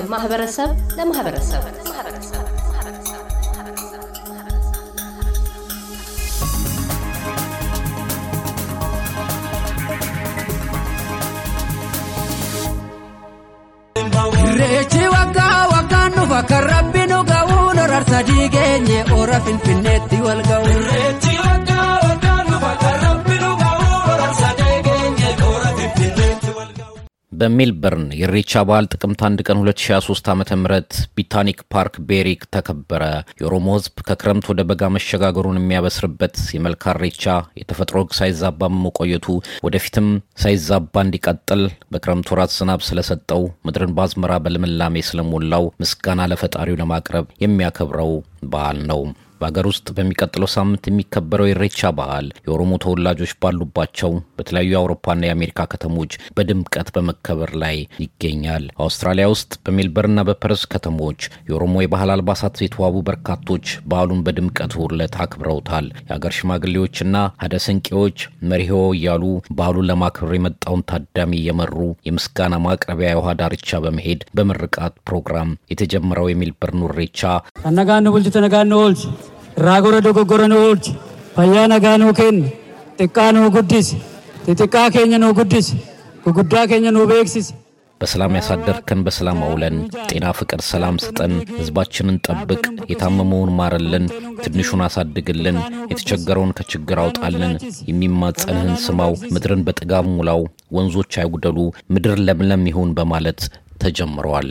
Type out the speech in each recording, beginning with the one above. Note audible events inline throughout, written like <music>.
ከማህበረሰብ ለማህበረሰብ Irreechi waggaa waggaan dhufa kan rabbi nu ga'uun horar sadii geenye ora finfinneetti wal በሜልበርን የኢሬቻ በዓል ጥቅምት 1 ቀን 2023 ዓ ም ቦታኒክ ፓርክ ቤሪክ ተከበረ። የኦሮሞ ሕዝብ ከክረምት ወደ በጋ መሸጋገሩን የሚያበስርበት የመልካ ኢሬቻ የተፈጥሮ ሕግ ሳይዛባ መቆየቱ ወደፊትም ሳይዛባ እንዲቀጥል በክረምት ወራት ዝናብ ስለሰጠው ምድርን በአዝመራ በልምላሜ ስለሞላው ምስጋና ለፈጣሪው ለማቅረብ የሚያከብረው በዓል ነው። በሀገር ውስጥ በሚቀጥለው ሳምንት የሚከበረው የኢሬቻ በዓል የኦሮሞ ተወላጆች ባሉባቸው በተለያዩ የአውሮፓና የአሜሪካ ከተሞች በድምቀት በመከበር ላይ ይገኛል። አውስትራሊያ ውስጥ በሜልበርንና በፐርስ ከተሞች የኦሮሞ የባህል አልባሳት የተዋቡ በርካቶች በዓሉን በድምቀት ውርለት አክብረውታል። የሀገር ሽማግሌዎችና ሀደ ስንቄዎች መሪሆ እያሉ በዓሉን ለማክበር የመጣውን ታዳሚ እየመሩ የምስጋና ማቅረቢያ የውሃ ዳርቻ በመሄድ በምርቃት ፕሮግራም የተጀመረው የሜልበርኑ ኢሬቻ ከነጋኑ ቡልች ተነጋኑ ኦልች ራጎረ ዶጎጎረን ኦልች ፈያ ነጋኑ ኬን xiqqaa nuu guddis xixiqqaa keenya nuu guddis guguddaa keenya nuu beeksis በሰላም ያሳደርከን በሰላም አውለን፣ ጤና፣ ፍቅር፣ ሰላም ስጠን፣ ህዝባችንን ጠብቅ፣ የታመመውን ማረልን፣ ትንሹን አሳድግልን፣ የተቸገረውን ከችግር አውጣልን፣ የሚማጸንህን ስማው፣ ምድርን በጥጋብ ሙላው፣ ወንዞች አይጉደሉ፣ ምድር ለምለም ይሁን በማለት ተጀምረዋል።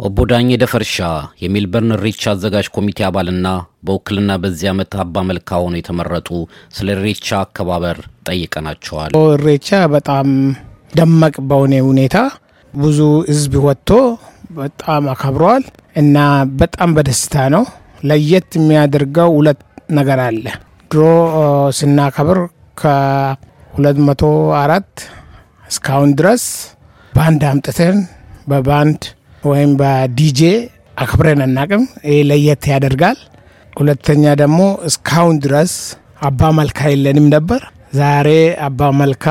ኦቦ ደፈርሻ የሜልበርን ኢሬቻ አዘጋጅ ኮሚቴ አባልና በውክልና በዚህ ዓመት አባ መልካ ሆነው የተመረጡ ስለ ኢሬቻ አከባበር ጠይቀናቸዋል። ኢሬቻ በጣም ደማቅ በሆነ ሁኔታ ብዙ ህዝብ ወጥቶ በጣም አከብረዋል እና በጣም በደስታ ነው። ለየት የሚያደርገው ሁለት ነገር አለ። ድሮ ስናከብር ከ204 እስካሁን ድረስ ባንድ አምጥተን በባንድ ወይም በዲጄ አክብረን አናቅም። ይህ ለየት ያደርጋል። ሁለተኛ ደግሞ እስካሁን ድረስ አባ መልካ የለንም ነበር። ዛሬ አባ መልካ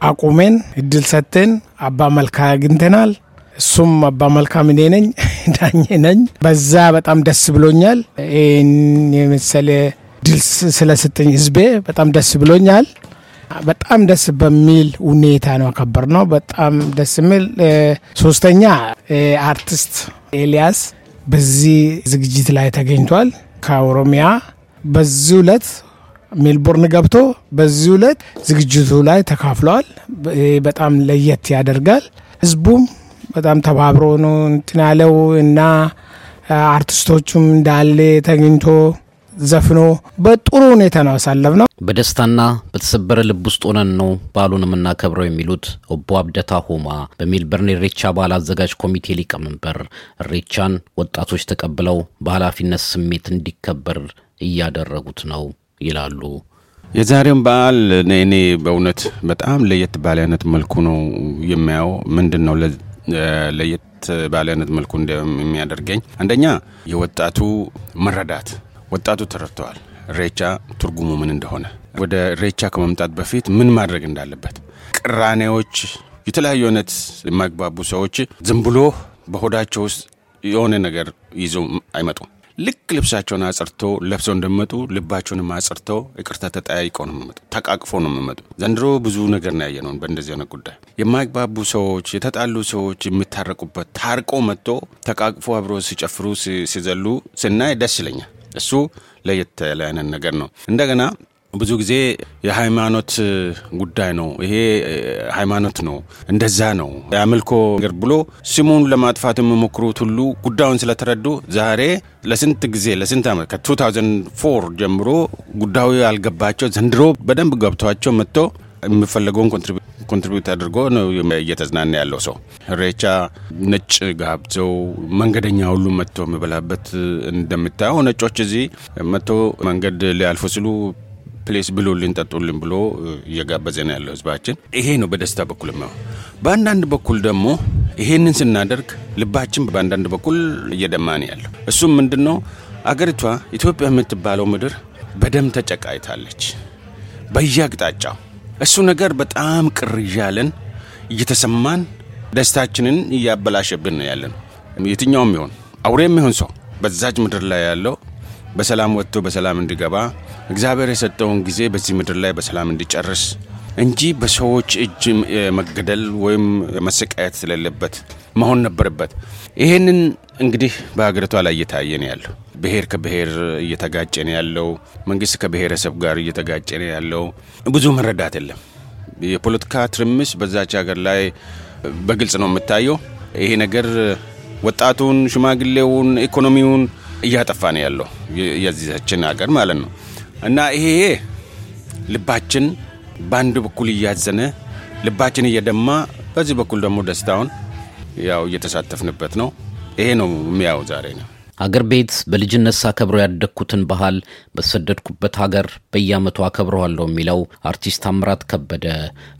አቁሜን እድል ሰጥተን አባ መልካ አግኝተናል። እሱም አባ መልካ እኔ ነኝ <laughs> ዳኜ ነኝ። በዛ በጣም ደስ ብሎኛል። ይህን የመሰለ ድል ስለሰጠኝ ህዝቤ በጣም ደስ ብሎኛል። በጣም ደስ በሚል ሁኔታ ነው አከበር ነው። በጣም ደስ የሚል ሶስተኛ አርቲስት ኤልያስ በዚህ ዝግጅት ላይ ተገኝቷል ከኦሮሚያ በዚህ ዕለት ሜልቦርን ገብቶ በዚህ ዕለት ዝግጅቱ ላይ ተካፍለዋል። በጣም ለየት ያደርጋል። ህዝቡም በጣም ተባብሮ ነው እንትን ያለው እና አርቲስቶቹም እንዳለ ተገኝቶ ዘፍኖ በጥሩ ሁኔታ ነው ያሳለፍ ነው። በደስታና በተሰበረ ልብ ውስጥ ሆነን ነው በዓሉን የምናከብረው የሚሉት ኦቦ አብደታ ሆማ በሜልበርን ኢሬቻ በዓል አዘጋጅ ኮሚቴ ሊቀመንበር ኢሬቻን ወጣቶች ተቀብለው በኃላፊነት ስሜት እንዲከበር እያደረጉት ነው ይላሉ። የዛሬውን በዓል እኔ በእውነት በጣም ለየት ባለ አይነት መልኩ ነው የሚያየው። ምንድን ነው ለየት ባለ አይነት መልኩ የሚያደርገኝ አንደኛ የወጣቱ መረዳት ወጣቱ ተረድተዋል። ኢሬቻ ትርጉሙ ምን እንደሆነ ወደ ኢሬቻ ከመምጣት በፊት ምን ማድረግ እንዳለበት ቅራኔዎች፣ የተለያዩ አይነት የማግባቡ ሰዎች ዝም ብሎ በሆዳቸው ውስጥ የሆነ ነገር ይዘው አይመጡም። ልክ ልብሳቸውን አጽርቶ ለብሰው እንደመጡ ልባቸውንም አጽርቶ ይቅርታ ተጠያይቀው ነው የሚመጡ፣ ተቃቅፎ ነው የሚመጡ። ዘንድሮ ብዙ ነገር ነው ያየነው በእንደዚህ አይነት ጉዳይ። የማይግባቡ ሰዎች፣ የተጣሉ ሰዎች የሚታረቁበት ታርቆ መጥቶ ተቃቅፎ አብሮ ሲጨፍሩ ሲዘሉ ስናይ ደስ ይለኛል። እሱ ለየት ያለ አይነት ነገር ነው። እንደገና ብዙ ጊዜ የሃይማኖት ጉዳይ ነው፣ ይሄ ሃይማኖት ነው፣ እንደዛ ነው የአምልኮ ነገር ብሎ ስሙን ለማጥፋት የሚሞክሩት ሁሉ ጉዳዩን ስለተረዱ ዛሬ ለስንት ጊዜ ለስንት ዓመት ከ2004 ጀምሮ ጉዳዩ ያልገባቸው ዘንድሮ በደንብ ገብቷቸው መጥቶ የሚፈለገውን contribute አድርጎ ነው እየተዝናና ያለው ሰው። ኢሬቻ ነጭ ጋብዘው መንገደኛ ሁሉ መጥቶ የሚበላበት እንደምታየው ነጮች እዚህ መጥቶ መንገድ ሊያልፉ ሲሉ please ብሉልኝ ጠጡልኝ ብሎ እየጋበዘ ነው ያለው ህዝባችን። ይሄ ነው በደስታ በኩል ነው። በአንዳንድ በኩል ደግሞ ይሄንን ስናደርግ ልባችን በአንዳንድ በኩል እየደማ ያለው። እሱም ምንድን ነው አገሪቷ ኢትዮጵያ የምትባለው ምድር በደም ተጨቃይታለች በየአቅጣጫው። እሱ ነገር በጣም ቅር እያለን እየተሰማን ደስታችንን እያበላሸብን ነው ያለን። የትኛውም ይሆን አውሬም ይሆን ሰው በዛች ምድር ላይ ያለው በሰላም ወጥቶ በሰላም እንዲገባ እግዚአብሔር የሰጠውን ጊዜ በዚህ ምድር ላይ በሰላም እንዲጨርስ እንጂ በሰዎች እጅ መገደል ወይም መሰቃየት ስለሌለበት መሆን ነበረበት። ይሄንን እንግዲህ በሀገሪቷ ላይ እየታየ ነው ያለው። ብሔር ከብሔር እየተጋጨ ነው ያለው። መንግስት ከብሔረሰብ ጋር እየተጋጨ ነው ያለው። ብዙ መረዳት የለም። የፖለቲካ ትርምስ በዛች ሀገር ላይ በግልጽ ነው የምታየው። ይሄ ነገር ወጣቱን፣ ሽማግሌውን፣ ኢኮኖሚውን እያጠፋ ነው ያለው የዚችን ሀገር ማለት ነው እና ይሄ ልባችን በአንድ በኩል እያዘነ ልባችን እየደማ በዚህ በኩል ደግሞ ደስታውን ያው እየተሳተፍንበት ነው። ይሄ ነው የሚያው ዛሬ ነው። አገር ቤት በልጅነት ሳከብረው ያደግኩትን ባህል በተሰደድኩበት ሀገር በየዓመቱ አከብረዋለሁ የሚለው አርቲስት ታምራት ከበደ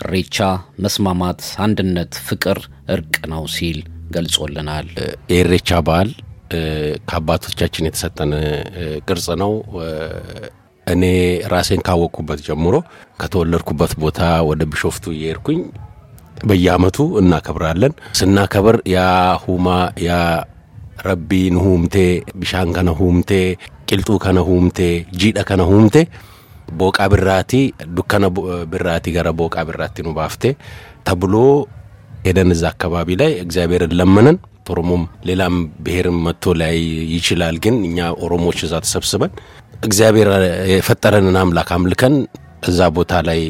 ኢሬቻ መስማማት፣ አንድነት፣ ፍቅር፣ እርቅ ነው ሲል ገልጾልናል። የኢሬቻ በዓል ከአባቶቻችን የተሰጠን ቅርጽ ነው። እኔ ራሴን ካወቅኩበት ጀምሮ ከተወለድኩበት ቦታ ወደ ቢሾፍቱ እየሄድኩኝ በየአመቱ እናከብራለን። ስናከብር ያ ሁማ ያ ረቢ ንሁምቴ ቢሻን ከነ ሁምቴ ቂልጡ ከነ ሁምቴ ጂደ ከነ ሁምቴ ቦቃ ብራቲ ዱከነ ብራቲ ገረ ቦቃ ብራቲ ኑ ባፍቴ ተብሎ ሄደን እዛ አካባቢ ላይ እግዚአብሔርን ለመነን። ኦሮሞም ሌላም ብሔርም መጥቶ ላይ ይችላል። ግን እኛ ኦሮሞዎች እዛ ተሰብስበን እግዚአብሔር የፈጠረንን አምላክ አምልከን እዛ ቦታ ላይ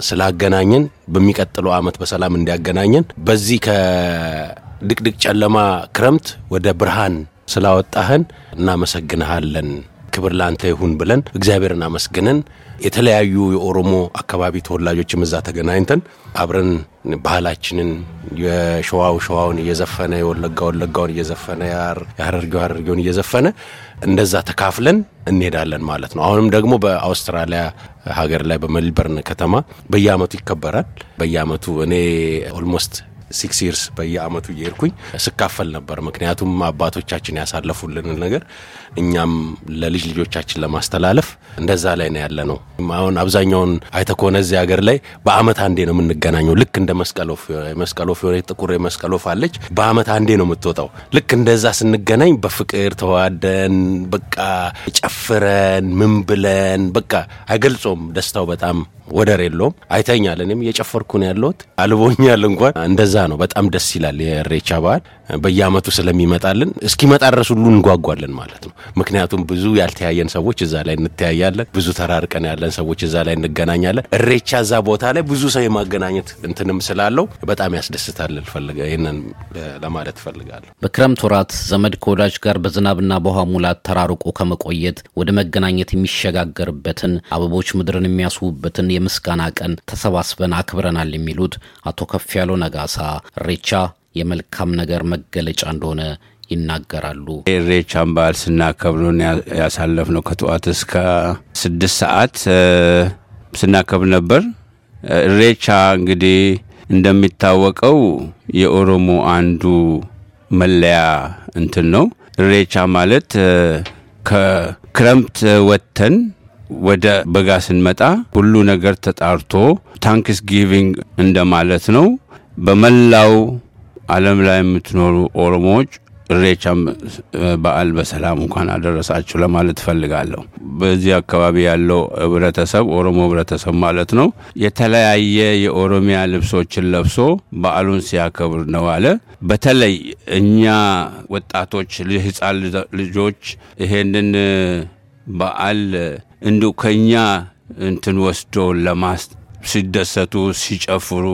ስላገናኘን በሚቀጥለው አመት በሰላም እንዲያገናኘን በዚህ ከድቅድቅ ጨለማ ክረምት ወደ ብርሃን ስላወጣህን እናመሰግንሃለን፣ ክብር ላንተ ይሁን ብለን እግዚአብሔርን አመስግነን የተለያዩ የኦሮሞ አካባቢ ተወላጆችም እዛ ተገናኝተን አብረን ባህላችንን የሸዋው ሸዋውን እየዘፈነ የወለጋ ወለጋውን እየዘፈነ የሀረርጌው ሀረርጌውን እየዘፈነ እንደዛ ተካፍለን እንሄዳለን ማለት ነው። አሁንም ደግሞ በአውስትራሊያ ሀገር ላይ በሜልበርን ከተማ በየአመቱ ይከበራል። በየአመቱ እኔ almost six years በየአመቱ እየሄድኩኝ ስካፈል ነበር። ምክንያቱም አባቶቻችን ያሳለፉልን ነገር እኛም ለልጅ ልጆቻችን ለማስተላለፍ እንደዛ ላይ ነው ያለ ነው። አሁን አብዛኛውን አይተህ ከሆነ እዚህ ሀገር ላይ በአመት አንዴ ነው የምንገናኘው። ልክ እንደ መስቀል ወፍ መስቀል ወፍ የሆነ ጥቁር መስቀል ወፍ አለች። በአመት አንዴ ነው የምትወጣው። ልክ እንደዛ ስንገናኝ በፍቅር ተዋደን በቃ ጨፍረን ምን ብለን በቃ አይገልጾም። ደስታው በጣም ወደር የለውም። አይተኛል። እኔም እየጨፈርኩ ነው ያለሁት። አልቦኛል እንኳን እንደዛ ነው። በጣም ደስ ይላል። የኢሬቻ በዓል በየአመቱ ስለሚመጣልን እስኪመጣ ድረስ ሁሉ እንጓጓለን ማለት ነው። ምክንያቱም ብዙ ያልተያየን ሰዎች እዛ ላይ እንተያያለን። ብዙ ተራርቀን ያለን ሰዎች እዛ ላይ እንገናኛለን። ኢሬቻ እዛ ቦታ ላይ ብዙ ሰው የማገናኘት እንትንም ስላለው በጣም ያስደስታል። ይህንን ለማለት እፈልጋለሁ። በክረምት ወራት ዘመድ ከወዳጅ ጋር በዝናብና በውሃ ሙላት ተራርቆ ከመቆየት ወደ መገናኘት የሚሸጋገርበትን አበቦች ምድርን የሚያስውበትን የምስጋና ቀን ተሰባስበን አክብረናል የሚሉት አቶ ከፍ ያለው ነጋሳ ኢሬቻ የመልካም ነገር መገለጫ እንደሆነ ይናገራሉ። ኢሬቻን በዓል ስናከብሩን ያሳለፍ ነው ከጠዋት እስከ ስድስት ሰዓት ስናከብር ነበር። ኢሬቻ እንግዲህ እንደሚታወቀው የኦሮሞ አንዱ መለያ እንትን ነው። ኢሬቻ ማለት ከክረምት ወጥተን ወደ በጋ ስንመጣ ሁሉ ነገር ተጣርቶ thanksgiving እንደማለት ነው። በመላው ዓለም ላይ የምትኖሩ ኦሮሞዎች ኢሬቻ በዓል በሰላም እንኳን አደረሳችሁ ለማለት እፈልጋለሁ። በዚህ አካባቢ ያለው ህብረተሰብ ኦሮሞ ህብረተሰብ ማለት ነው የተለያየ የኦሮሚያ ልብሶችን ለብሶ በዓሉን ሲያከብር ነው አለ። በተለይ እኛ ወጣቶች፣ ህፃን ልጆች ይሄንን በዓል እንዲሁ ከኛ እንትን ወስዶ ለማስ ሲደሰቱ፣ ሲጨፍሩ፣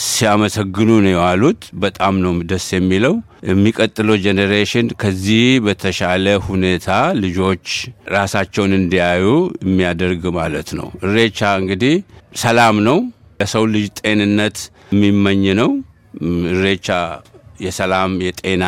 ሲያመሰግኑ ነው የዋሉት። በጣም ነው ደስ የሚለው። የሚቀጥለው generation ከዚህ በተሻለ ሁኔታ ልጆች ራሳቸውን እንዲያዩ የሚያደርግ ማለት ነው። ኢሬቻ እንግዲህ ሰላም ነው፣ ለሰው ልጅ ጤንነት የሚመኝ ነው። ኢሬቻ የሰላም የጤና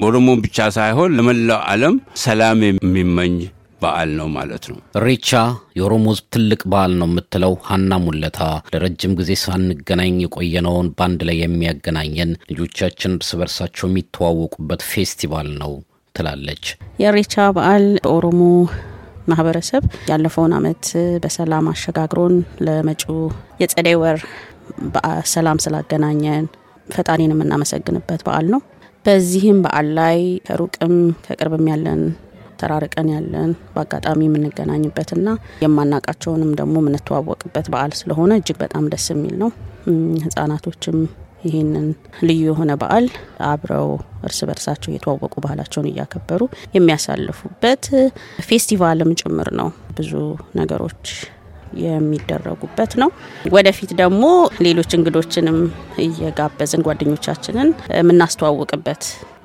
ኦሮሞ ብቻ ሳይሆን ለመላው ዓለም ሰላም የሚመኝ በዓል ነው ማለት ነው። ኢሬቻ የኦሮሞ ሕዝብ ትልቅ በዓል ነው የምትለው ሀና ሙለታ ለረጅም ጊዜ ሳንገናኝ የቆየነውን በአንድ ላይ የሚያገናኘን ልጆቻችን እርስ በርሳቸው የሚተዋወቁበት ፌስቲቫል ነው ትላለች። የኢሬቻ በዓል በኦሮሞ ማህበረሰብ ያለፈውን ዓመት በሰላም አሸጋግሮን ለመጪው የጸደይ ወር በሰላም ስላገናኘን ፈጣሪን የምናመሰግንበት በዓል ነው። በዚህም በዓል ላይ ከሩቅም ከቅርብም ያለን ተራርቀን ያለን በአጋጣሚ የምንገናኝበትና የማናቃቸውንም ደግሞ የምንተዋወቅበት በዓል ስለሆነ እጅግ በጣም ደስ የሚል ነው። ህጻናቶችም ይህንን ልዩ የሆነ በዓል አብረው እርስ በርሳቸው እየተዋወቁ ባህላቸውን እያከበሩ የሚያሳልፉበት ፌስቲቫልም ጭምር ነው። ብዙ ነገሮች የሚደረጉበት ነው። ወደፊት ደግሞ ሌሎች እንግዶችንም እየጋበዝን ጓደኞቻችንን የምናስተዋውቅበት